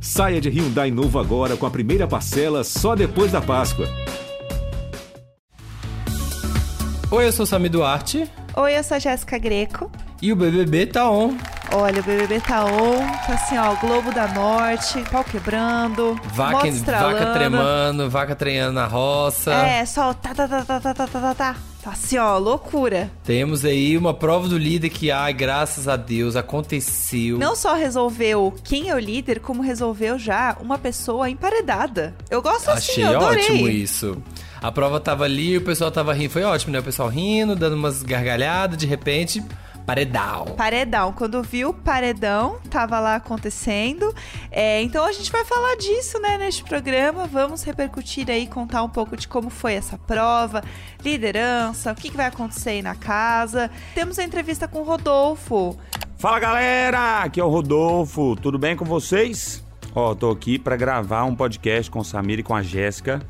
Saia de Hyundai novo agora com a primeira parcela só depois da Páscoa. Oi, eu sou o Sami Duarte. Oi, eu sou a Jéssica Greco. E o BBB tá on. Olha, o BBB tá on, tá assim, ó, Globo da Norte, pau quebrando, vaca, vaca tremando, vaca treinando na roça. É, só tá, tá, tá, tá, tá, tá, tá, tá. Tá assim, ó, loucura. Temos aí uma prova do líder que, ai, graças a Deus, aconteceu. Não só resolveu quem é o líder, como resolveu já uma pessoa emparedada. Eu gosto assim, Achei assim, eu adorei. Achei ótimo isso. A prova tava ali, o pessoal tava rindo, foi ótimo, né? O pessoal rindo, dando umas gargalhadas, de repente paredão. Paredão. Quando viu paredão, tava lá acontecendo. É, então a gente vai falar disso, né, neste programa. Vamos repercutir aí, contar um pouco de como foi essa prova, liderança, o que, que vai acontecer aí na casa. Temos a entrevista com o Rodolfo. Fala galera, aqui é o Rodolfo, tudo bem com vocês? Ó, tô aqui pra gravar um podcast com o Samir e com a Jéssica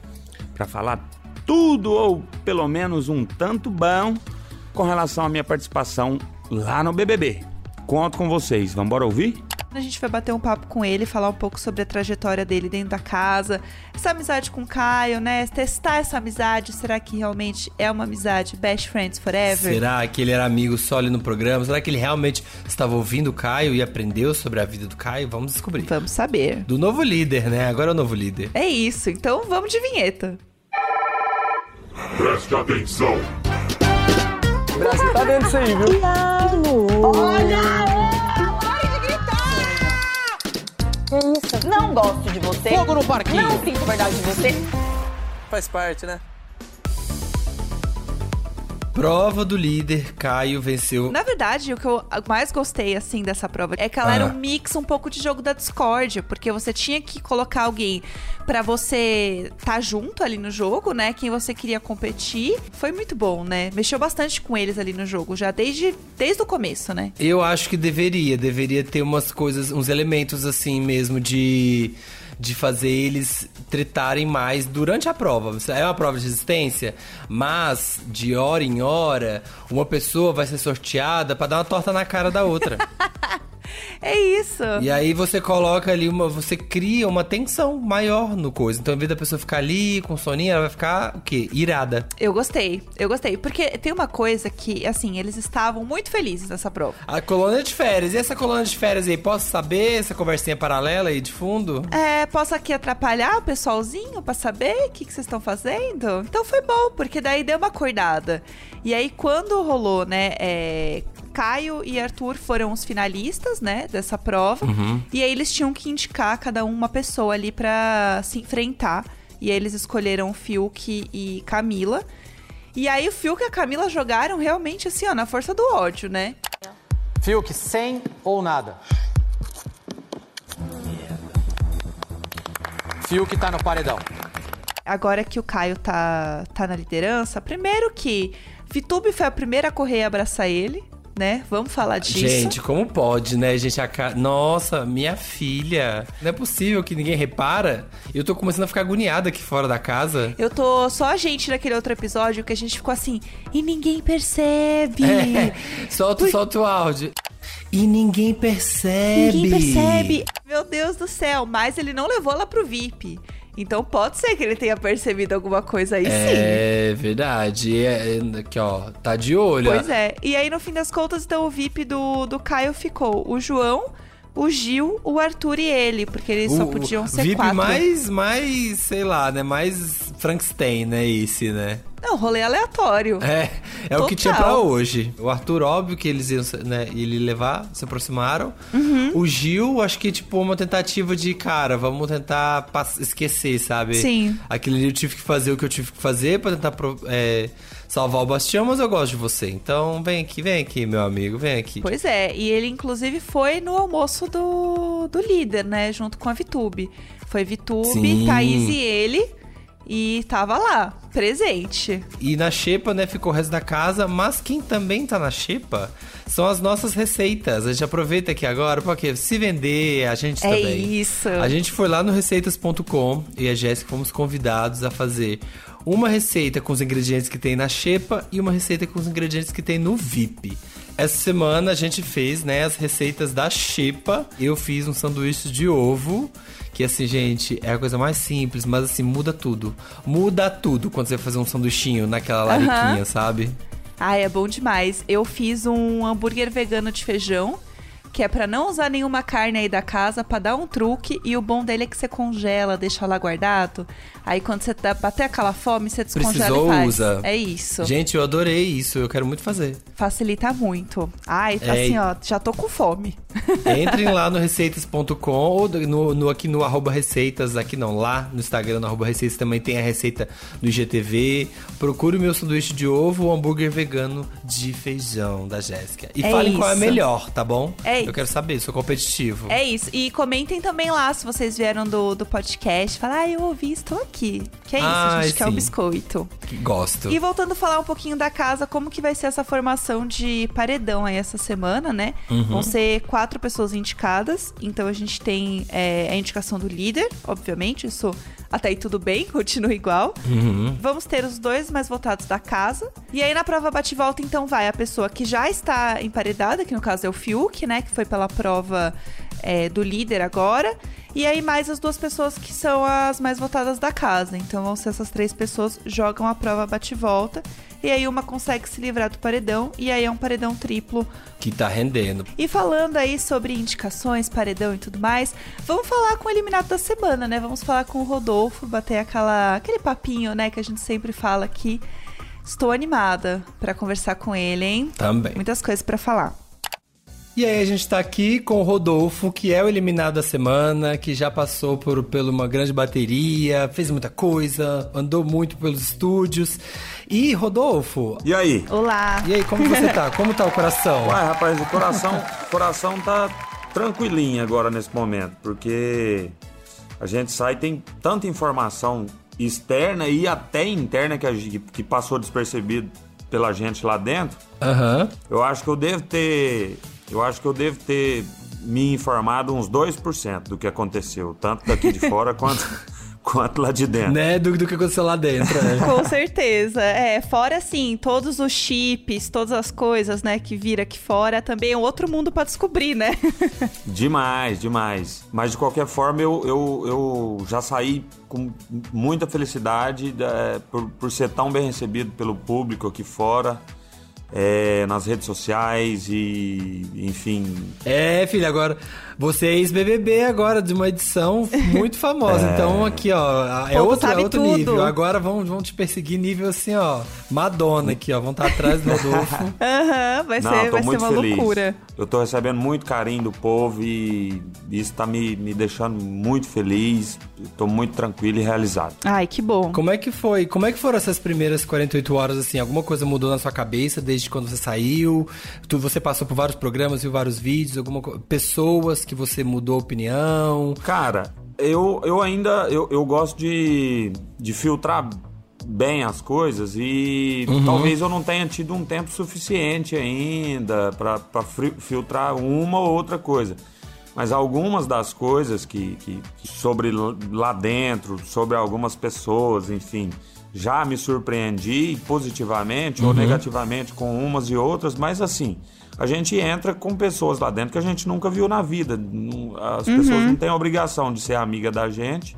pra falar tudo ou pelo menos um tanto bom com relação à minha participação lá no BBB. Conto com vocês, vamos embora ouvir? A gente vai bater um papo com ele, falar um pouco sobre a trajetória dele dentro da casa, essa amizade com o Caio, né? Testar essa amizade, será que realmente é uma amizade best friends forever? Será que ele era amigo só ali no programa? Será que ele realmente estava ouvindo o Caio e aprendeu sobre a vida do Caio? Vamos descobrir. Vamos saber. Do novo líder, né? Agora é o novo líder. É isso, então vamos de vinheta. Preste atenção. O Brasil tá dentro disso aí, viu? Que isso? Não gosto de você. Fogo no parquinho. Não sinto verdade de você. Faz parte, né? Prova do líder, Caio venceu. Na verdade, o que eu mais gostei, assim, dessa prova é que ela era Ah. um mix um pouco de jogo da discórdia, porque você tinha que colocar alguém pra você tá junto ali no jogo, né? Quem você queria competir. Foi muito bom, né? Mexeu bastante com eles ali no jogo, já desde, desde o começo, né? Eu acho que deveria, deveria ter umas coisas, uns elementos assim mesmo de de fazer eles tretarem mais durante a prova. É uma prova de resistência, mas de hora em hora, uma pessoa vai ser sorteada pra dar uma torta na cara da outra. É isso. e aí você coloca ali uma, você cria uma tensão maior no coisa. Então, em vez da pessoa ficar ali com soninho, ela vai ficar o quê? Irada. Eu gostei, eu gostei. Porque tem uma coisa que, assim, eles estavam muito felizes nessa prova. A colônia de férias. E essa colônia de férias aí, posso saber essa conversinha paralela aí de fundo? É, posso aqui atrapalhar o pessoalzinho pra saber o que, que vocês estão fazendo? Então foi bom, porque daí deu uma acordada. E aí, quando rolou, né, é, Caio e Arthur foram os finalistas, né, dessa prova. E aí eles tinham que indicar cada um uma pessoa ali pra se enfrentar. E aí eles escolheram Fiuk e Camila. E aí o Fiuk e a Camila jogaram realmente assim, ó, na força do ódio, né? Fiuk, sem ou nada? Fiuk tá no paredão. agora que o Caio tá, tá na liderança, primeiro que Vitube foi a primeira a correr e abraçar ele, né? Vamos falar disso. Gente, como pode, né, gente? Ca- Nossa, minha filha. Não é possível que ninguém repara. Eu tô começando a ficar agoniada aqui fora da casa. Eu tô só a gente naquele outro episódio que a gente ficou assim, e ninguém percebe. É, solta, Por- solta o áudio. E ninguém percebe. Ninguém percebe. Meu Deus do céu, mas ele não levou ela pro VIP. Então pode ser que ele tenha percebido alguma coisa aí sim. É verdade. É, é, aqui, ó, tá de olho. Pois é. E aí, no fim das contas, então o VIP do, do Caio ficou o João, o Gil, o Arthur e ele, porque eles só O- podiam o ser VIP quatro. mais, mais, sei lá, né? Mais Frankenstein, né? Esse, né? Não, rolê aleatório. É, é o que tinha Total. pra hoje. O Arthur, óbvio que eles iam né, ele levar, se aproximaram. Uhum. O Gil, acho que, tipo, uma tentativa de, cara, vamos tentar esquecer, sabe? Sim. Aquele ali eu tive que fazer o que eu tive que fazer pra tentar é, salvar o Bastião, mas eu gosto de você. Então, vem aqui, vem aqui, meu amigo, vem aqui. Pois é, e ele inclusive foi no almoço do, do líder, né? Junto com a Vitube. Foi Vitube, Sim. Thaís e ele. E tava lá, presente. E na xepa, né, ficou o resto da casa, mas quem também tá na xepa são as nossas receitas. A gente aproveita aqui agora, porque se vender, a gente É também. isso. A gente foi lá no receitas.com e a Jéssica fomos convidados a fazer uma receita com os ingredientes que tem na xepa e uma receita com os ingredientes que tem no VIP. Essa semana a gente fez, né, as receitas da Xepa. Eu fiz um sanduíche de ovo. Que assim, gente, é a coisa mais simples, mas assim, muda tudo. Muda tudo quando você fazer um sanduichinho naquela lariquinha, sabe? Ai, é bom demais. Eu fiz um hambúrguer vegano de feijão, que é pra não usar nenhuma carne aí da casa, pra dar um truque. E o bom dele é que você congela, deixa lá guardado. Aí quando você dá, bater aquela fome, você descongela Precisou, e faz. usa. É isso. Gente, eu adorei isso. Eu quero muito fazer. Facilita muito. Ai, É, assim, ó, já tô com fome. Entrem lá no receitas.com ou no, no- aqui no arroba receitas, aqui não, lá no Instagram, no arroba receitas também tem a receita do IGTV. Procure o meu sanduíche de ovo, o hambúrguer vegano de feijão da Jéssica. E É falem qual é melhor, tá bom? É Eu quero saber, sou competitivo. É isso. E comentem também lá se vocês vieram do, do podcast. Fala, ah, eu ouvi, estou aqui. Que é isso, a Ai, gente quer o sim. biscoito. Que Gosto. E voltando a falar um pouquinho da casa, como que vai ser essa formação de paredão aí essa semana, né? Uhum. Vão ser quatro pessoas indicadas. Então a gente tem é, a indicação do líder, obviamente. Isso até aí tudo bem, continua igual. Uhum. Vamos ter os dois mais votados da casa. E aí na prova bate-volta, então, vai a pessoa que já está emparedada, que no caso é o Fiuk, né? Que foi pela prova é, do líder agora. E aí mais as duas pessoas que são as mais votadas da casa. Então vão ser essas três pessoas, jogam a prova bate-volta. E aí uma consegue se livrar do paredão. E aí é um paredão triplo Que tá rendendo. e falando aí sobre indicações, paredão e tudo mais, vamos falar com o eliminado da semana, né? Vamos falar com o Rodolfo, bater aquela, aquele papinho, né, que a gente sempre fala aqui. Estou animada pra conversar com ele, hein? Também. Muitas coisas pra falar. E aí a gente tá aqui com o Rodolfo, que é o eliminado da semana, que já passou por, por uma grande bateria, fez muita coisa, andou muito pelos estúdios. E, Rodolfo, E aí? Olá. e aí, como você tá? Como tá o coração? Uai, rapaz, o coração, o coração tá tranquilinho agora nesse momento, porque a gente sai e tem tanta informação externa e até interna que, a gente- que passou despercebido pela gente lá dentro. Aham. Eu acho que eu devo ter. Eu acho que eu devo ter me informado uns 2% do que aconteceu, tanto daqui de fora quanto, quanto lá de dentro. Né, do, do que aconteceu lá dentro, né? Com certeza. É, fora assim, todos os chips, todas as coisas, né, que vira aqui fora, também é um outro mundo pra descobrir, né? Demais, demais. Mas de qualquer forma, eu, eu, eu já saí com muita felicidade é, por, por ser tão bem recebido pelo público aqui fora, é, nas redes sociais e, enfim. É, filho, agora você é ex-BBB agora, de uma edição muito famosa. Então aqui, ó, é povo outro, é outro tudo. nível. Agora vão, vão te perseguir nível assim, ó, Madonna aqui, ó. Vão estar atrás do Rodolfo. Aham, vai Não, ser, tô vai ser muito uma feliz. loucura. Eu tô recebendo muito carinho do povo e isso tá me, me deixando muito feliz. Tô muito tranquilo e realizado. Ai, que bom. Como é que foi? Como é que foram essas primeiras 48 horas, assim? Alguma coisa mudou na sua cabeça desde quando você saiu? Tu, você passou por vários programas, viu vários vídeos, alguma pessoas que você mudou a opinião? Cara, eu, eu ainda eu, eu gosto de, de filtrar bem as coisas e talvez eu não tenha tido um tempo suficiente ainda para filtrar uma ou outra coisa. Mas algumas das coisas que, que, que sobre lá dentro, sobre algumas pessoas, enfim, já me surpreendi positivamente ou negativamente com umas e outras, mas assim, a gente entra com pessoas lá dentro que a gente nunca viu na vida. As pessoas não têm a obrigação de ser amiga da gente.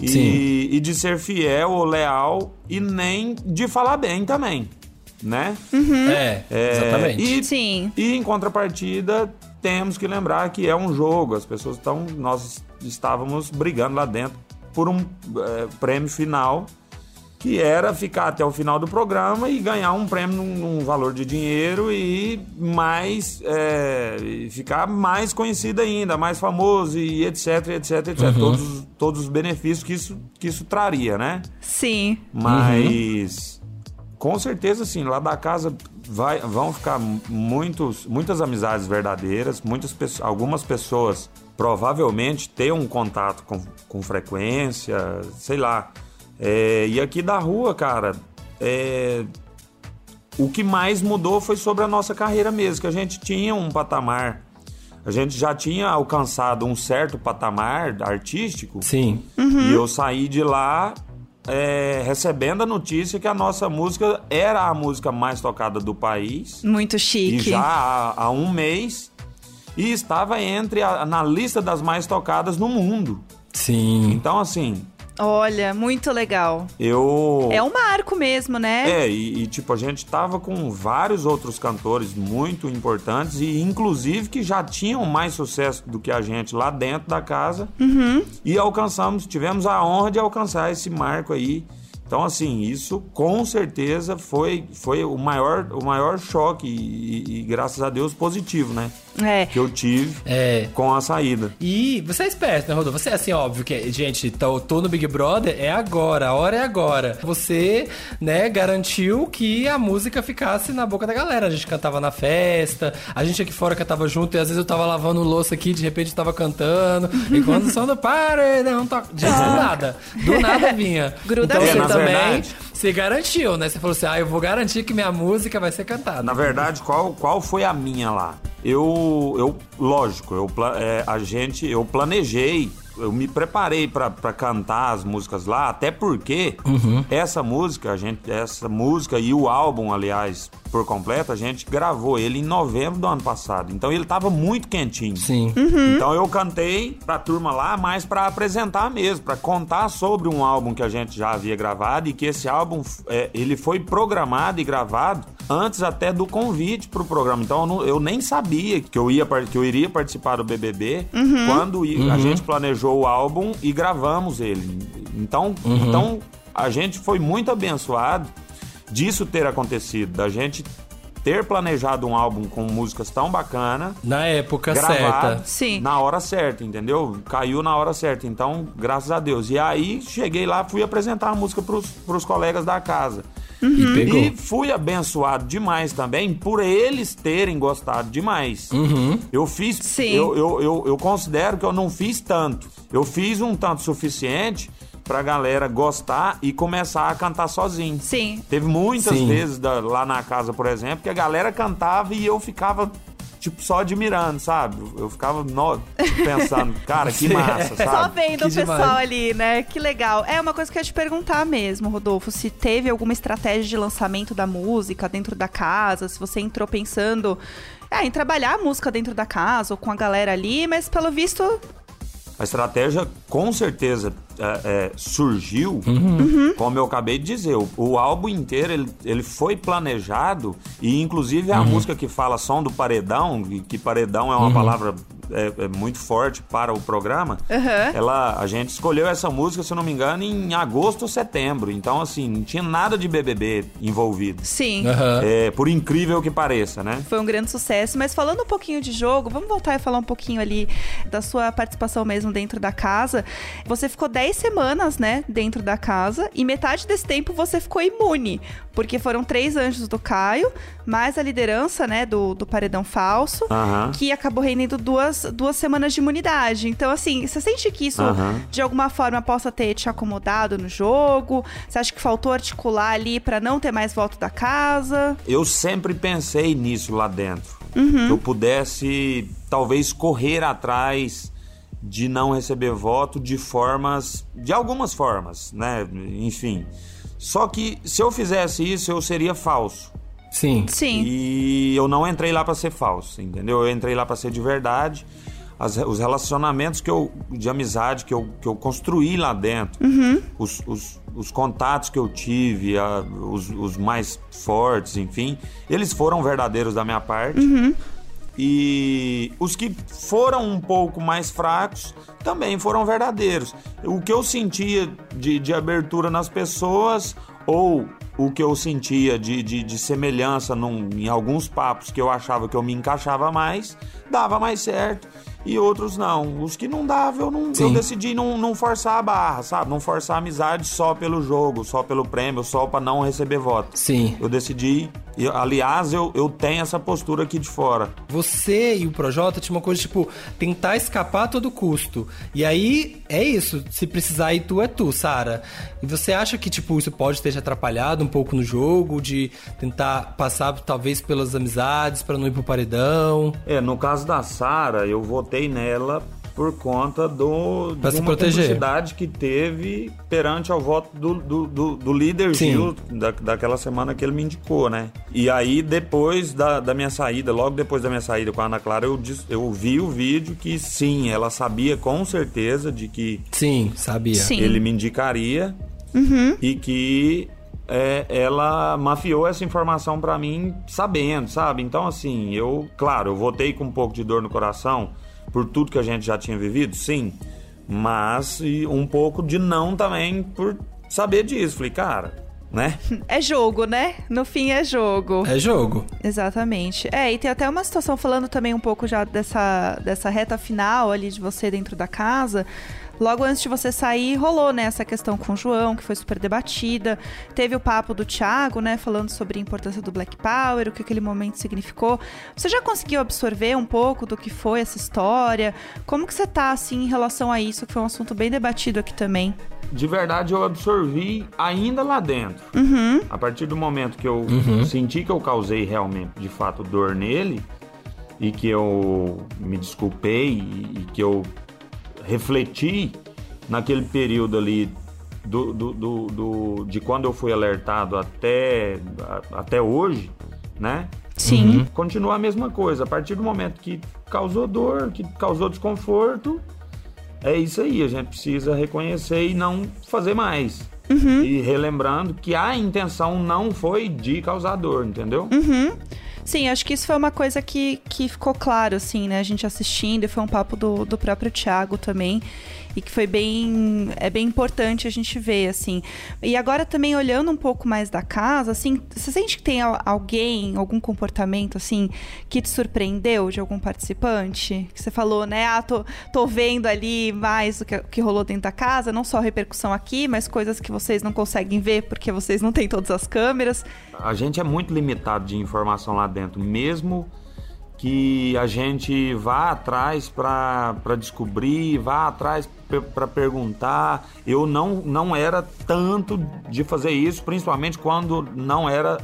E, Sim. e de ser fiel ou leal e nem de falar bem também, né? É, É, exatamente. E, Sim. e em contrapartida, temos que lembrar que é um jogo. As pessoas estão. Nós estávamos brigando lá dentro por um é, prêmio final que era ficar até o final do programa e ganhar um prêmio num, num valor de dinheiro e mais é, ficar mais conhecido ainda, mais famoso e etc, etc, etc. Todos, todos os benefícios que isso, que isso traria, né? Sim. Mas com certeza, assim, lá da casa vai, vão ficar muitos, muitas amizades verdadeiras, muitas pessoas, algumas pessoas provavelmente têm um contato com, com frequência, sei lá. É, e aqui da rua, cara, é, o que mais mudou foi sobre a nossa carreira mesmo, que a gente tinha um patamar, a gente já tinha alcançado um certo patamar artístico. Sim. E eu saí de lá é, recebendo a notícia que a nossa música era a música mais tocada do país. Muito E chique. já há, há um mês. E estava entre a- na lista das mais tocadas no mundo. Sim. Então, assim, Olha, muito legal. eu. É um marco mesmo, né? É, e, e, tipo, a gente tava com vários outros cantores muito importantes e inclusive que já tinham mais sucesso do que a gente lá dentro da casa. E alcançamos, tivemos a honra de alcançar esse marco aí. Então, assim, isso com certeza foi, foi o, maior, o maior choque e, e, graças a Deus positivo, né? É. Que eu tive É. com a saída. E você é esperto, né, Rodolfo? Você é assim, óbvio que, gente, tô, tô no Big Brother, é agora, a hora é agora. Você, né, garantiu que a música ficasse na boca da galera. A gente cantava na festa, a gente aqui fora cantava junto, e às vezes eu tava lavando louça aqui, de repente eu tava cantando, e quando o som do paredão toca. Gente, do nada. Do nada vinha. Gruda então mesmo. você É, na também verdade- se garantiu, né? Você falou assim: ah, eu vou garantir que minha música vai ser cantada. Na verdade, qual, qual foi a minha lá? Eu, eu lógico, eu, é, a gente, eu planejei, eu me preparei pra pra cantar as músicas lá, até porque essa música, a gente, essa música e o álbum, aliás, por completo, a gente gravou ele em novembro do ano passado. Então ele tava muito quentinho. Sim. Então eu cantei pra turma lá, mais pra apresentar mesmo, pra contar sobre um álbum que a gente já havia gravado e que esse álbum é, ele foi programado e gravado antes até do convite pro programa. Então eu, não- eu nem sabia que eu ia que eu iria participar do BBB quando i- a gente planejou o álbum e gravamos ele. Então, então a gente foi muito abençoado disso ter acontecido, da gente ter planejado um álbum com músicas tão bacana Na época certa. Sim. na hora certa, entendeu? Caiu na hora certa, então, graças a Deus. E aí, cheguei lá, fui apresentar a música pros, pros colegas da casa. E pegou. E fui abençoado demais também por eles terem gostado demais. Uhum. Eu fiz. Sim. Eu, eu, eu, eu considero que eu não fiz tanto. Eu fiz um tanto suficiente pra galera gostar e começar a cantar sozinho. Sim. Teve muitas Sim. vezes da- lá na casa, por exemplo, que a galera cantava e eu ficava, tipo, só admirando, sabe? Eu ficava no- pensando, cara, que massa, Só sabe? vendo Que o pessoal demais. ali, né? Que legal. É uma coisa que eu ia te perguntar mesmo, Rodolfo, se teve alguma estratégia de lançamento da música dentro da casa, se você entrou pensando é, em trabalhar a música dentro da casa ou com a galera ali, mas pelo visto, A estratégia, com certeza, é, é, surgiu, como eu acabei de dizer. O, o álbum inteiro, ele, ele foi planejado e, inclusive, a música que fala som do paredão, que paredão é uma palavra é, é muito forte para o programa, Aham. ela, a gente escolheu essa música, se eu não me engano, em agosto ou setembro. Então, assim, não tinha nada de BBB envolvido. sim. Aham. É, por incrível que pareça, né? Foi um grande sucesso, mas falando um pouquinho de jogo, vamos voltar e falar um pouquinho ali da sua participação mesmo dentro da casa. Você ficou 10 semanas, né, dentro da casa, e metade desse tempo você ficou imune, porque foram três anjos do Caio, mais a liderança, né, do, do paredão falso, que acabou rendendo duas, duas semanas de imunidade. Então, assim, você sente que isso, de alguma forma, possa ter te acomodado no jogo? Você acha que faltou articular ali pra não ter mais voto da casa? Eu sempre pensei nisso lá dentro. Que eu pudesse, talvez, correr atrás de não receber voto de formas. de algumas formas, né? Enfim. Só que se eu fizesse isso, eu seria falso. Sim. Sim. E eu não entrei lá pra ser falso, entendeu? Eu entrei lá pra ser de verdade. As- os relacionamentos que eu, de amizade que eu, que eu construí lá dentro, os, os, os contatos que eu tive, a- os, os mais fortes, enfim, eles foram verdadeiros da minha parte. E os que foram um pouco mais fracos também foram verdadeiros. O que eu sentia de, de abertura nas pessoas, ou o que eu sentia de, de, de semelhança num- em alguns papos que eu achava que eu me encaixava mais, dava mais certo. E outros não. Os que não dava, eu, não, eu decidi não, não forçar a barra, sabe? Não forçar a amizade só pelo jogo, só pelo prêmio, só pra não receber voto. Sim. Eu decidi. Aliás, eu, eu tenho essa postura aqui de fora. Você e o Projota tinha uma coisa tipo tentar escapar a todo custo. E aí é isso. Se precisar ir tu é tu, Sara. E você acha que tipo isso pode ter te atrapalhado um pouco no jogo de tentar passar talvez pelas amizades pra não ir pro paredão? É, no caso da Sara, eu votei nela por conta do, Pra de uma publicidade que teve perante ao voto do, do, do, do líder Sim. Gil da, daquela semana que ele me indicou, né? E aí, depois da, da minha saída, logo depois da minha saída com a Ana Clara, eu, dis- eu vi o vídeo que sim, ela sabia com certeza de que Sim, sabia. Sim. ele me indicaria e que é, ela mafiou essa informação pra mim sabendo, sabe? Então, assim, eu, claro, eu votei com um pouco de dor no coração por tudo que a gente já tinha vivido, sim, mas e um pouco de não também por saber disso. Falei, cara, né? É jogo, né? No fim é jogo. É jogo. Exatamente. É, e tem até uma situação falando também um pouco já dessa, dessa reta final ali de você dentro da casa. Logo antes de você sair, rolou, né, essa questão com o João, que foi super debatida. Teve o papo do Thiago, né, falando sobre a importância do Black Power, o que aquele momento significou. Você já conseguiu absorver um pouco do que foi essa história? Como que você tá, assim, em relação a isso, que foi um assunto bem debatido aqui também? de verdade eu absorvi ainda lá dentro. A partir do momento que eu senti que eu causei realmente, de fato, dor nele e que eu me desculpei e, e que eu refleti naquele período ali do, do, do- do- de quando eu fui alertado até, a- até hoje, né? Sim. Continua a mesma coisa. A partir do momento que causou dor, que causou desconforto, é isso aí. A gente precisa reconhecer e não fazer mais. E relembrando que a intenção não foi de causar dor, entendeu? Sim, acho que isso foi uma coisa que, que ficou claro, assim, né? A gente assistindo, e foi um papo do, do próprio Thiago também. E que foi bem. É bem importante a gente ver, assim. E agora também olhando um pouco mais da casa, assim, você sente que tem al- alguém, algum comportamento, assim, que te surpreendeu de algum participante? Que você falou, né? Ah, tô, tô vendo ali mais o que, o que rolou dentro da casa, não só repercussão aqui, mas coisas que vocês não conseguem ver porque vocês não têm todas as câmeras. A gente é muito limitado de informação lá dentro, mesmo que a gente vá atrás para descobrir, vá atrás para perguntar. Eu não, não era tanto de fazer isso, principalmente quando não era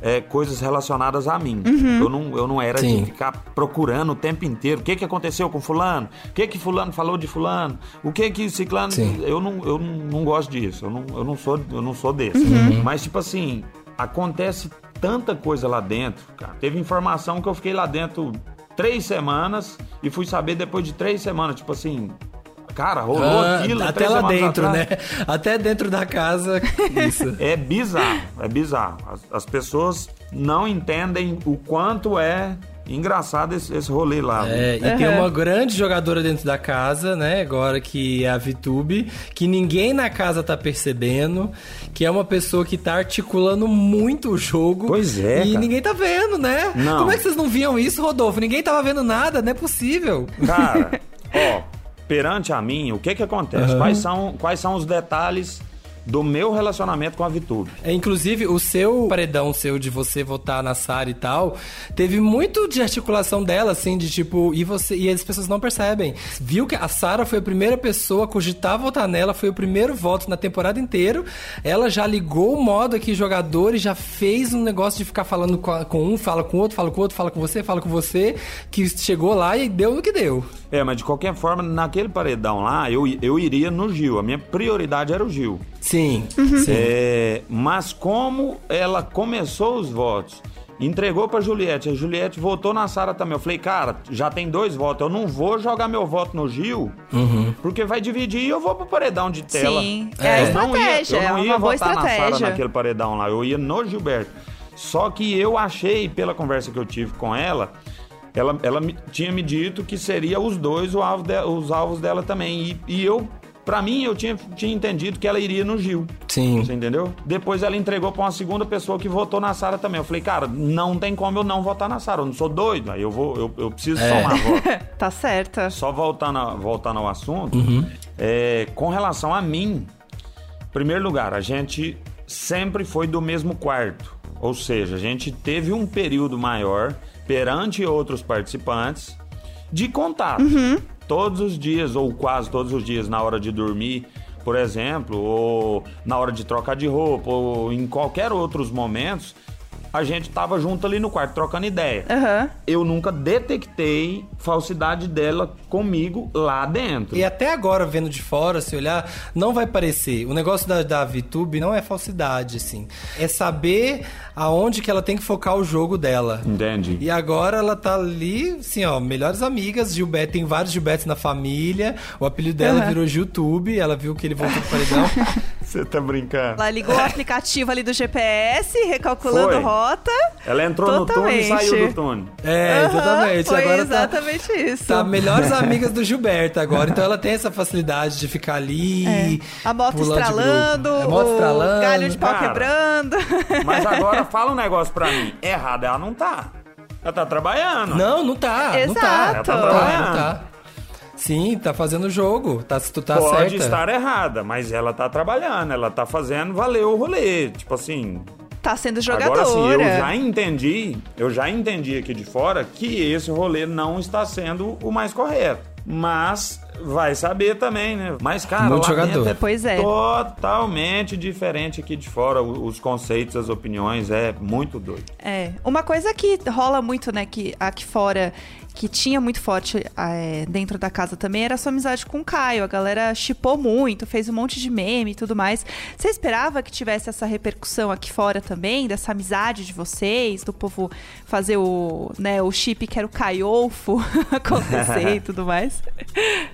é, coisas relacionadas a mim. Eu, não, eu não era Sim. de ficar procurando o tempo inteiro. O que, que aconteceu com fulano? O que, que fulano falou de fulano? O que que ciclano... Sim. Eu, não, eu não, não gosto disso. Eu não, eu não, sou, eu não sou desse. Mas, tipo assim, acontece tanta coisa lá dentro, cara. Teve informação que eu fiquei lá dentro três semanas e fui saber depois de três semanas. Tipo assim, cara, rolou Ah, aquilo. até lá dentro, atrás. né? Até dentro da casa. Isso. É bizarro, é bizarro. As, as pessoas não entendem o quanto é engraçado esse, esse rolê lá. É, e tem uma grande jogadora dentro da casa, né? Agora que é a Vitube, que ninguém na casa tá percebendo, que é uma pessoa que tá articulando muito o jogo. Pois é, E cara. ninguém tá vendo, né? Não. Como é que vocês não viam isso, Rodolfo? Ninguém tava vendo nada, não é possível. Cara, ó, perante a mim, o que que acontece? Quais, são, quais são os detalhes do meu relacionamento com a Vitube? É, inclusive, o seu paredão seu de você votar na Sara e tal, teve muito de articulação dela, assim, de tipo, e você e as pessoas não percebem. Viu que a Sara foi a primeira pessoa a cogitar votar nela, foi o primeiro voto na temporada inteira. Ela já ligou o modo aqui, jogador, e já fez um negócio de ficar falando com, um, fala com o outro, fala com o outro, fala com você, fala com você, que chegou lá e deu no que deu. É, mas de qualquer forma, naquele paredão lá, eu, eu iria no Gil. A minha prioridade era o Gil. Sim, Uhum. sim. É, mas como ela começou os votos, entregou pra Juliette, a Juliette votou na Sara também. Eu falei, cara, já tem dois votos, eu não vou jogar meu voto no Gil, porque vai dividir e eu vou pro paredão de tela. Sim, é a Eu não ia- estratégia, eu não é ia votar na Sara estratégia. naquele paredão lá, eu ia no Gilberto. Só que eu achei, pela conversa que eu tive com ela, ela, ela me- tinha me dito que seria os dois o alvo de- os alvos dela também. E, e eu, pra mim, eu tinha, tinha entendido que ela iria no Gil. Sim. Você entendeu? Depois ela entregou pra uma segunda pessoa que votou na Sara também. Eu falei, cara, não tem como eu não votar na Sara. Eu não sou doido. Aí eu vou, eu, eu preciso É. somar voto. Tá certa. Só voltando, a- voltando ao assunto, é, com relação a mim, em primeiro lugar, a gente sempre foi do mesmo quarto. Ou seja, a gente teve um período maior perante outros participantes de contato. Todos os dias, ou quase todos os dias, na hora de dormir, por exemplo, ou na hora de trocar de roupa, ou em qualquer outros momentos, a gente tava junto ali no quarto, trocando ideia. Aham. Eu nunca detectei falsidade dela comigo lá dentro. E até agora, vendo de fora, se olhar, não vai parecer. O negócio da, da VTube não é falsidade, assim. É saber aonde que ela tem que focar o jogo dela. Entende? E agora ela tá ali, assim, ó, melhores amigas. Gilberto, tem vários Gilbertos na família. O apelido dela Aham. virou YouTube. Ela viu que ele voltou pro paredão. Você tá brincando? Ela ligou o aplicativo ali do GPS, recalculando Foi. Rota. Ela entrou no túnel e Totalmente. saiu do túnel. É, exatamente. Foi agora tá, exatamente isso. tá melhores amigas do Gilberto agora. Então ela tem essa facilidade de ficar ali. É. A moto estralando. A moto o estralando. galho de pau Cara. quebrando. Mas agora fala um negócio pra mim. Errada ela não tá. Ela tá trabalhando. Não, não tá. Não tá. Exato. Não tá, não tá. Sim, tá fazendo o jogo. Tá, tu tá Pode certa. estar errada, mas ela tá trabalhando, ela tá fazendo valer o rolê. Tipo assim, Tá sendo jogadora. agora sim, eu já entendi, eu já entendi aqui de fora que esse rolê não está sendo o mais correto. Mas vai saber também, né? Mas, cara, Muito lá jogador. dentro é Pois é. totalmente diferente aqui de fora. Os conceitos, as opiniões, é muito doido. É. Uma coisa que rola muito, né, que aqui fora, que tinha muito forte é, dentro da casa também, era a sua amizade com o Caio. A galera chipou muito, fez um monte de meme e tudo mais. Você esperava que tivesse essa repercussão aqui fora também, dessa amizade de vocês, do povo fazer o, né, o chip que era o Caiolfo acontecer e tudo mais?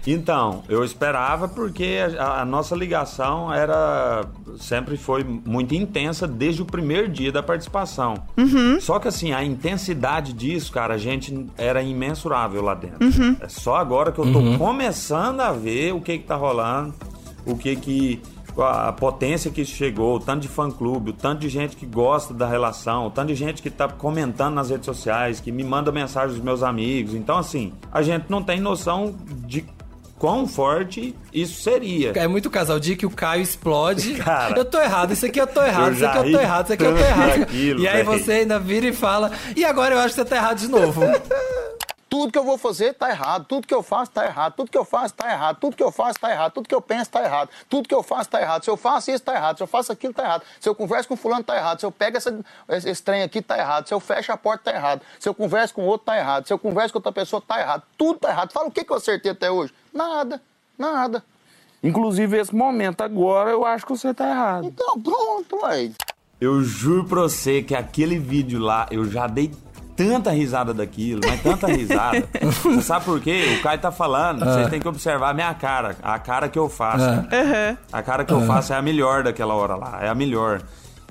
Então, eu esperava porque a, a nossa ligação era sempre foi muito intensa desde o primeiro dia da participação. Só que assim, a intensidade disso, cara, a gente era imensurável lá dentro. É só agora que eu tô começando a ver o que que tá rolando, o que que a potência que isso chegou, o tanto de fã-clube, o tanto de gente que gosta da relação, o tanto de gente que tá comentando nas redes sociais, que me manda mensagem dos meus amigos. Então, assim, a gente não tem noção de quão forte isso seria. É muito casal dia que o Caio explode. Cara. eu tô errado, isso aqui eu tô errado, Eu isso aqui eu tô errado, isso aqui eu tô errado. daquilo, e aí você ainda vira e fala, e agora eu acho que você tá errado de novo. Tudo que eu vou fazer tá errado, tudo que eu faço tá errado, tudo que eu faço tá errado, tudo que eu faço tá errado, tudo que eu penso tá errado, tudo que eu faço tá errado. Se eu faço isso tá errado, se eu faço aquilo tá errado, se eu converso com fulano tá errado, se eu pego essa, esse, trem aqui tá errado, se eu fecho a porta tá errado, se eu converso com outro tá errado, se eu converso com outra pessoa tá errado, tudo tá errado. Fala o que, que eu acertei até hoje? Nada, nada. Inclusive, esse momento agora, eu acho que você tá errado. Então pronto, aí. Eu juro pra você que aquele vídeo lá, eu já dei tanta risada daquilo, mas tanta risada. você sabe por quê? O Caio tá falando, vocês têm que observar a minha cara, a cara que eu faço. A cara que eu faço é a melhor daquela hora lá, é a melhor.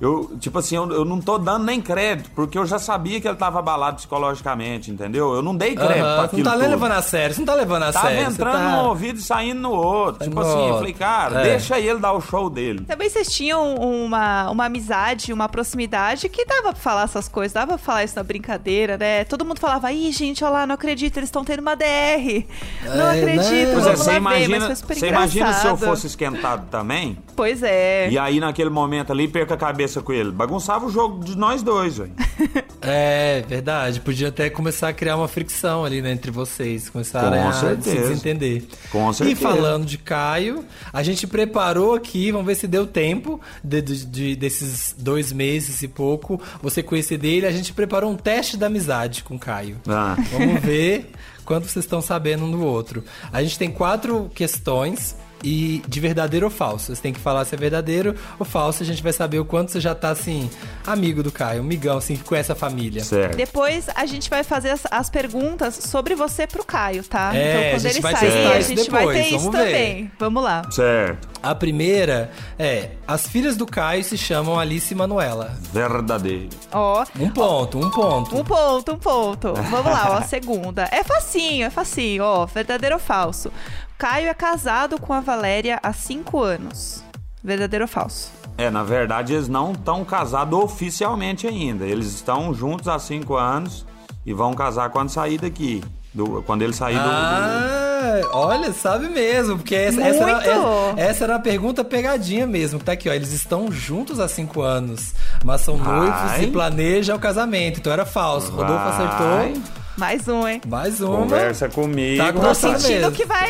Eu, tipo assim, eu, eu não tô dando nem crédito, porque eu já sabia que ele tava abalado psicologicamente, entendeu? Eu não dei crédito pra Aham, você aquilo não tá nem tudo. levando a sério, você não tá levando a Tava sério. você entrando tá... num ouvido e saindo no outro. Tipo No assim, eu outro. falei, cara, É. deixa ele dar o show dele. Também vocês tinham uma, uma amizade, uma proximidade que dava pra falar essas coisas, dava pra falar isso na brincadeira, né? Todo mundo falava, ih, gente, olha lá, não acredito, eles estão tendo uma DR. Não É, acredito, não. Pois é, vamos você lá ver, mas imagina, foi super você imagina se eu fosse esquentado também, Pois é. e aí naquele momento ali perca a cabeça com ele. Bagunçava o jogo de nós dois, velho. É, verdade. Podia até começar a criar uma fricção ali, né, entre vocês. Começar Com a se certeza. desentender. Com E certeza. falando de Caio, a gente preparou aqui, vamos ver se deu tempo de, de- de- desses dois meses e pouco, você conhecer dele. A gente preparou um teste da amizade com Caio. Ah. Vamos ver quanto vocês estão sabendo um do outro. A gente tem quatro questões e de verdadeiro ou falso. Você tem que falar se é verdadeiro ou falso. A gente vai saber o quanto você já tá assim, amigo do Caio, um migão, assim, que conhece a família. Certo. Depois a gente vai fazer as, as perguntas sobre você pro Caio, tá? É, então a quando gente ele vai sair, a gente vai depois, ter isso vamos ver. também. Vamos lá. Certo. A primeira é: as filhas do Caio se chamam Alice e Manuela. Verdadeiro. Ó, Um ponto, um ponto. Um ponto, um ponto. Vamos lá, ó, a segunda. É facinho, é facinho, ó. Verdadeiro ou falso? Caio é casado com a Valéria há cinco anos. Verdadeiro ou falso? É, na verdade, eles não estão casados oficialmente ainda. Eles estão juntos há cinco anos e vão casar quando sair daqui. Do- quando ele sair do- do, Ah, olha, sabe mesmo, porque essa, essa, era, essa- essa era a pergunta pegadinha mesmo. Tá aqui, ó. Eles estão juntos há cinco anos, mas são noivos e planejam o casamento. Então era falso. Rodolfo Vai. acertou. Mais um, hein? Mais uma. Conversa comigo. Tá Tô sentindo mesmo. que vai,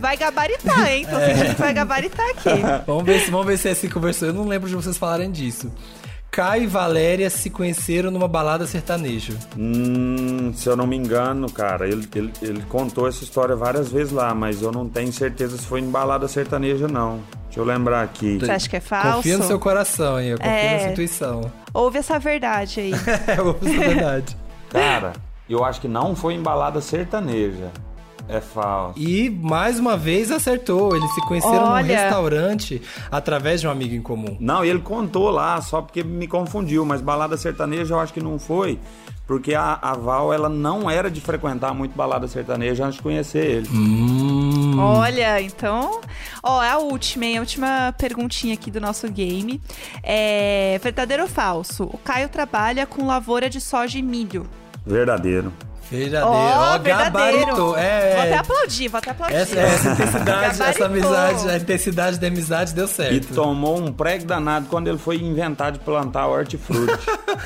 vai gabaritar, hein? Tô sentindo que vai gabaritar aqui. Vamos ver, se, vamos ver se é assim conversou. Eu não lembro de vocês falarem disso. Caio e Valéria se conheceram numa balada sertaneja. Hum, se eu não me engano, cara, ele, ele, ele contou essa história várias vezes lá, mas eu não tenho certeza se foi em balada sertaneja, não. Deixa eu lembrar aqui. Você acha que é falso? Confia no seu coração, hein? Eu confio É. na sua intuição. Ouve essa verdade aí. É, eu ouço a verdade. Cara, eu acho que não foi em balada sertaneja. É falso. E mais uma vez acertou. Eles se conheceram num Olha. restaurante através de um amigo em comum. Não, ele contou lá, só porque me confundiu, mas balada sertaneja eu acho que não foi, porque a, a Val, ela não era de frequentar muito balada sertaneja antes de conhecer ele. Hum. Olha, então. Ó, é a última, hein? A última perguntinha aqui do nosso game. É. Verdadeiro ou falso? O Caio trabalha com lavoura de soja e milho. Verdadeiro. Verdadeiro. Ó, Ó, verdadeiro. gabaritou. É, Vou até é. aplaudir, vou até aplaudir. Essa, essa intensidade, essa amizade, a intensidade da amizade deu E certo. tomou um prego danado quando ele foi inventar de plantar hortifruti.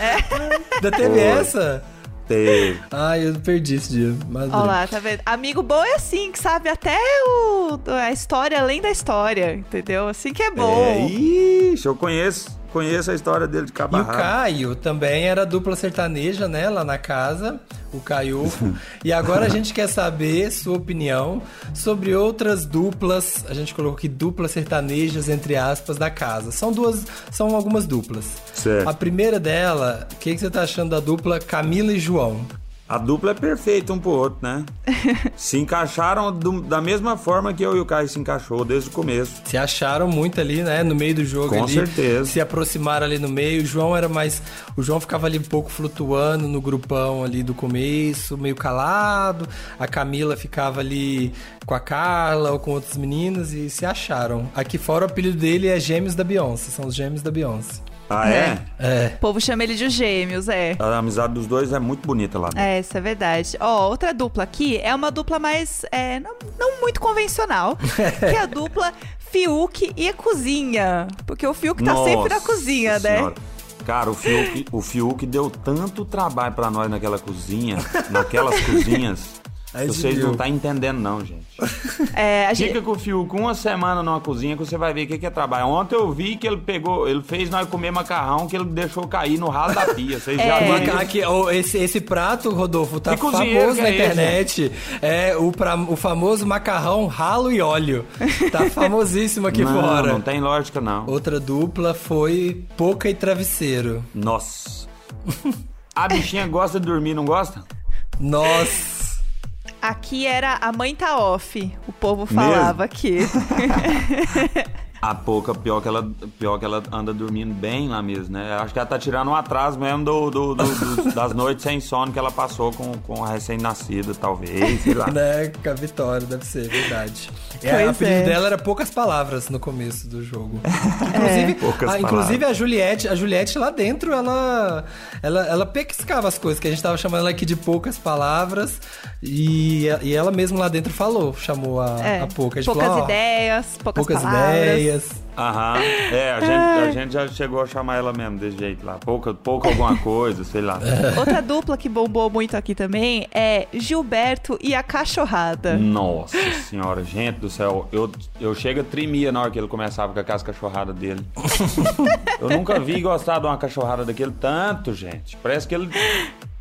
Ainda teve Foi. essa? Teve. Ai, eu perdi esse dia. Mas Olha lá, tá vendo? Amigo bom é assim, que sabe até o, a história além da história, entendeu? Assim que é bom. É, ixi, eu conheço, conheço a história dele de E cabo a o. Caio também era dupla sertaneja, né? Lá na casa, o Caiufo. e agora a gente quer saber sua opinião sobre outras duplas. A gente colocou aqui duplas sertanejas, entre aspas, da casa. São duas, são algumas duplas. Certo. A primeira dela, o que, que você tá achando da dupla Camila e João? A dupla é perfeita um pro outro, né? se encaixaram do- da mesma forma que eu e o Caio se encaixou desde o começo. Se acharam muito ali, né? No meio do jogo Com ali. certeza. Se aproximaram ali no meio. O João era mais. O João ficava ali um pouco flutuando no grupão ali do começo, meio calado. A Camila ficava ali com a Carla ou com outros meninos e se acharam. Aqui fora o apelido dele é Gêmeos da Beyoncé. São os Gêmeos da Beyoncé. Ah, é? É. O povo chama ele de gêmeos, é. A amizade dos dois é muito bonita lá. dentro. É, isso é verdade. Ó, outra dupla aqui é uma dupla mais. é, não, não muito convencional. que é a dupla Fiuk e a cozinha. Porque o Fiuk tá sempre na Nossa cozinha, né? Senhora. Cara, o Fiuk, o Fiuk deu tanto trabalho pra nós naquela cozinha, naquelas cozinhas. Aí Vocês viu. não estão entendendo, não, gente. É, a gente- Fica com o Fiuk uma semana numa cozinha que você vai ver o que que é trabalho. Ontem eu vi que ele pegou, ele fez nós comer macarrão que ele deixou cair no ralo da pia. Vocês já É. viram Maca- isso? Aqui, ó, esse, esse prato, Rodolfo, tá Que famoso que na é esse? internet. É o, pra- o famoso macarrão ralo e óleo. Tá famosíssimo aqui não, fora. não tem lógica, não. Outra dupla foi Poca e Travesseiro. Nossa. A bichinha gosta de dormir, não gosta? Nossa. Aqui era a mãe tá off. O povo falava aqui. A pouca, pior que, ela, pior que ela anda dormindo bem lá mesmo, né? Acho que ela tá tirando um atraso mesmo do, do- do- dos- das noites sem sono que ela passou com, com a recém-nascida, talvez, sei lá. Né, com a vitória, deve ser, verdade. É, Pois o apelido é. dela era poucas palavras no começo do jogo. Inclusive, Poucas a, inclusive a Juliette, a Juliette lá dentro, ela, ela, ela pescava as coisas, que a gente tava chamando ela aqui de poucas palavras, e, e ela mesma lá dentro falou, chamou a, É, a pouca. A poucas falou, ideias, poucas, poucas palavras. ideias. Aham. É, a gente, a gente já chegou a chamar ela mesmo desse jeito lá. Pouca, pouca alguma coisa, sei lá. Outra dupla que bombou muito aqui também é Gilberto e a cachorrada. Nossa senhora, gente do céu. Eu, eu chego a tremia na hora que ele começava com aquelas cachorradas dele. eu nunca vi gostar de uma cachorrada daquele tanto, gente. Parece que ele.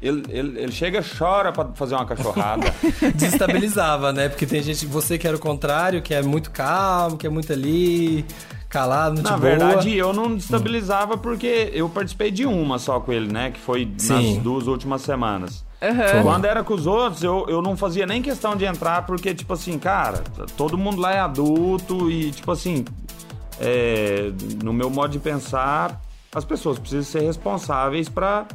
Ele, ele, ele chega e chora pra fazer uma cachorrada. Desestabilizava, né? Porque tem gente, você que era o contrário, que é muito calmo, que é muito ali, calado, Na boa. verdade, eu não destabilizava porque eu participei de uma só com ele, né? Que foi Sim. nas duas últimas semanas. Aham. Quando era com os outros, eu, eu não fazia nem questão de entrar, porque, tipo assim, cara, todo mundo lá é adulto e, tipo assim, é, no meu modo de pensar, as pessoas precisam ser responsáveis pra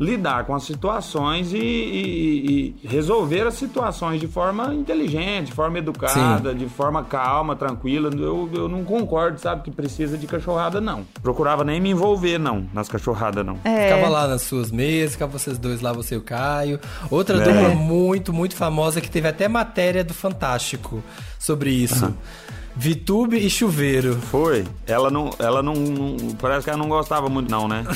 lidar com as situações e, e- e resolver as situações de forma inteligente, de forma educada, de forma calma, tranquila. Eu, eu não concordo, sabe, que precisa de cachorrada, não. Procurava nem me envolver, não, nas cachorradas, não. É. Ficava lá nas suas mesas, ficava vocês dois lá, você e o Caio. Outra É. dupla muito, muito famosa que teve até matéria do Fantástico sobre isso. Vitube e Chuveiro. Foi. Ela não. Ela não, não- Parece que ela não gostava muito, não, né?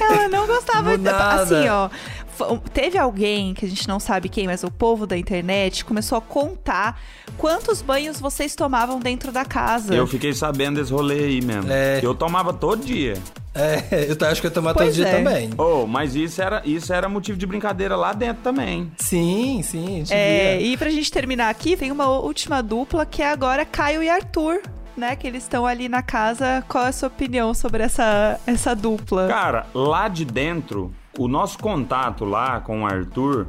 Ela não gostava Do nada. assim, ó. Teve alguém, que a gente não sabe quem, mas o povo da internet, começou a contar quantos banhos vocês tomavam dentro da casa. Eu fiquei sabendo desse rolê aí mesmo. É. Eu tomava todo dia. É, eu acho que eu ia tomar Pois todo dia é. também. Oh, mas isso era, isso era motivo de brincadeira lá dentro também. Sim, sim, a gente É, via. e pra gente terminar aqui, vem uma última dupla que é agora Caio e Arthur, né? Que eles estão ali na casa. Qual é a sua opinião sobre essa, essa dupla? Cara, lá de dentro, o nosso contato lá com o Arthur,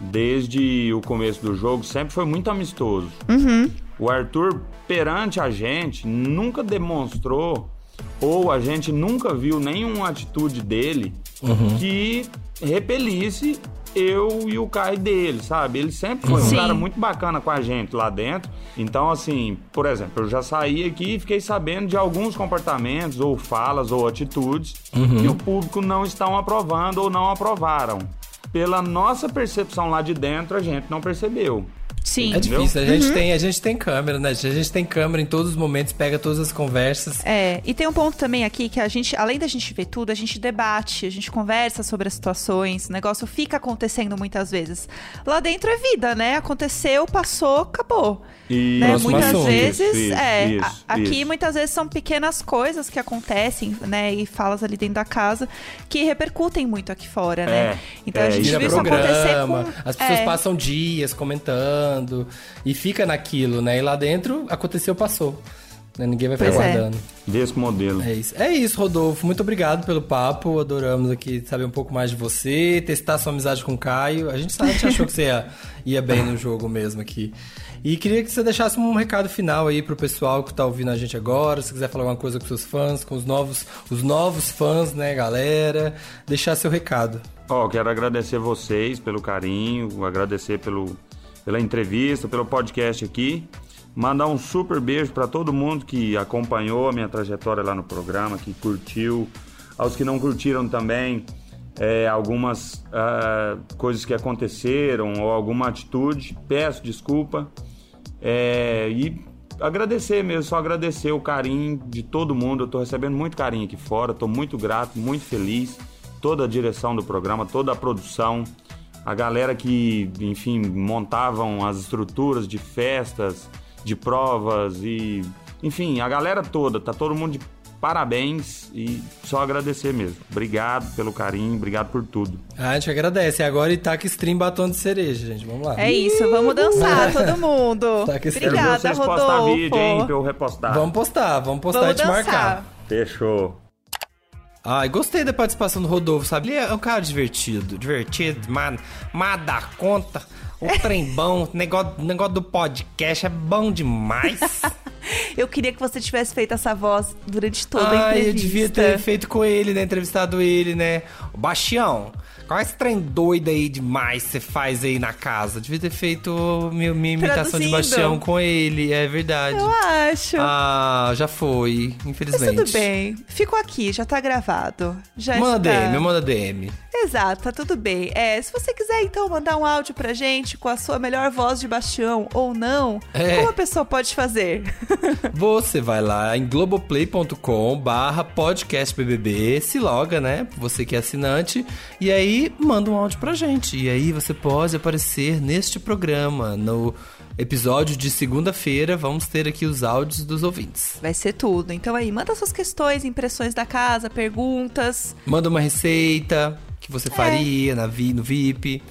desde o começo do jogo, sempre foi muito amistoso. O Arthur, perante a gente, nunca demonstrou, ou a gente nunca viu nenhuma atitude dele que repelisse eu e o Caio dele, sabe? Ele sempre foi um Sim. cara muito bacana com a gente lá dentro. Então, assim, por exemplo, eu já saí aqui e fiquei sabendo de alguns comportamentos, ou falas, ou atitudes que o público não estão aprovando ou não aprovaram. Pela nossa percepção lá de dentro, a gente não percebeu. Sim. É difícil, a Uhum. gente, tem, a gente tem câmera, né? A gente tem câmera em todos os momentos, pega todas as conversas. É, e tem um ponto também aqui que a gente, além da gente ver tudo, a gente debate, a gente conversa sobre as situações, o negócio fica acontecendo muitas vezes. Lá dentro é vida, né? Aconteceu, passou, acabou. E né? Muitas assunto. vezes, Isso, é, isso, a- aqui isso. muitas vezes são pequenas coisas que acontecem, né, e falas ali dentro da casa que repercutem muito aqui fora, né? É, então é, a gente viu isso acontecer com as pessoas é, passam dias comentando e fica naquilo, né? E lá dentro aconteceu, passou. Né? Ninguém vai ficar Pois é. guardando. desse modelo. É isso. É isso, Rodolfo. Muito obrigado pelo papo. Adoramos aqui saber um pouco mais de você, testar sua amizade com o Caio. A gente sabe, a gente achou que você ia, ia bem no jogo mesmo aqui. E queria que você deixasse um recado final aí pro pessoal que tá ouvindo a gente agora. Se quiser falar alguma coisa com seus fãs, com os novos, os novos fãs, né, galera? Deixar seu recado. Ó, quero agradecer vocês pelo carinho, agradecer pelo, pela entrevista, pelo podcast aqui. Mandar um super beijo para todo mundo que acompanhou a minha trajetória lá no programa, que curtiu. Aos que não curtiram também, é, algumas ah, coisas que aconteceram ou alguma atitude, peço desculpa. É, e agradecer mesmo, só agradecer o carinho de todo mundo. Eu tô recebendo muito carinho aqui fora, tô muito grato, muito feliz. Toda a direção do programa, toda a produção, a galera que, enfim, montavam as estruturas de festas, de provas e, enfim, a galera toda, tá todo mundo de parabéns e só agradecer mesmo. Obrigado pelo carinho, obrigado por tudo. Ah, a gente agradece. Agora Itaca Stream Batom de Cereja, gente. Vamos lá. É isso, vamos dançar todo mundo. Tá que Quero ver Obrigada, vocês postar Rodolfo. vídeo, hein, pra eu repostar. Vamos postar, vamos postar Vamos e te dançar. marcar. Fechou. Ai, gostei da participação do Rodolfo, sabe? Ele é um cara divertido. Divertido, mano. Mas dá conta. O trem bom, negócio, negócio do podcast é bom demais. Eu queria que você tivesse feito essa voz durante toda a Ai, eu entrevista. devia ter feito com ele, né? Entrevistado ele, né? O Bastião, qual é esse trem doido aí demais que você faz aí na casa? Devia ter feito minha, minha imitação de. Bastião com ele, é verdade. Eu acho. Ah, já foi, Mas infelizmente. tudo bem. Ficou aqui, já tá gravado. Já Manda está... DM, manda DM. Exato, tá tudo bem. É, se você quiser então mandar um áudio pra gente com a sua melhor voz de Bastião ou não, É. como a pessoa pode fazer? Você vai lá em globoplay.com barra podcastbbb, se loga, né? Você que é assinante, e aí manda um áudio pra gente. E aí você pode aparecer neste programa, no episódio de segunda-feira, vamos ter aqui os áudios dos ouvintes. Vai ser tudo. Então aí, manda suas questões, impressões da casa, perguntas. Manda uma receita que você faria na vi, no VIP,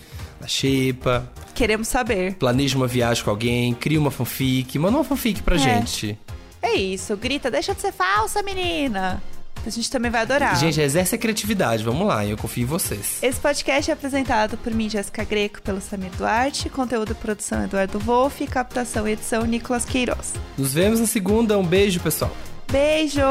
na Xepa, Queremos saber. planeja uma viagem com alguém, cria uma fanfic, manda uma fanfic pra É. gente. É isso, grita, deixa de ser falsa, menina. A gente também vai adorar. Gente, exerce a criatividade, vamos lá, eu confio em vocês. Esse podcast é apresentado por mim, Jéssica Greco, pelo Samir Duarte, conteúdo e produção Eduardo Wolff, captação e edição Nicolas Queiroz. Nos vemos na segunda, um beijo, pessoal. Beijo!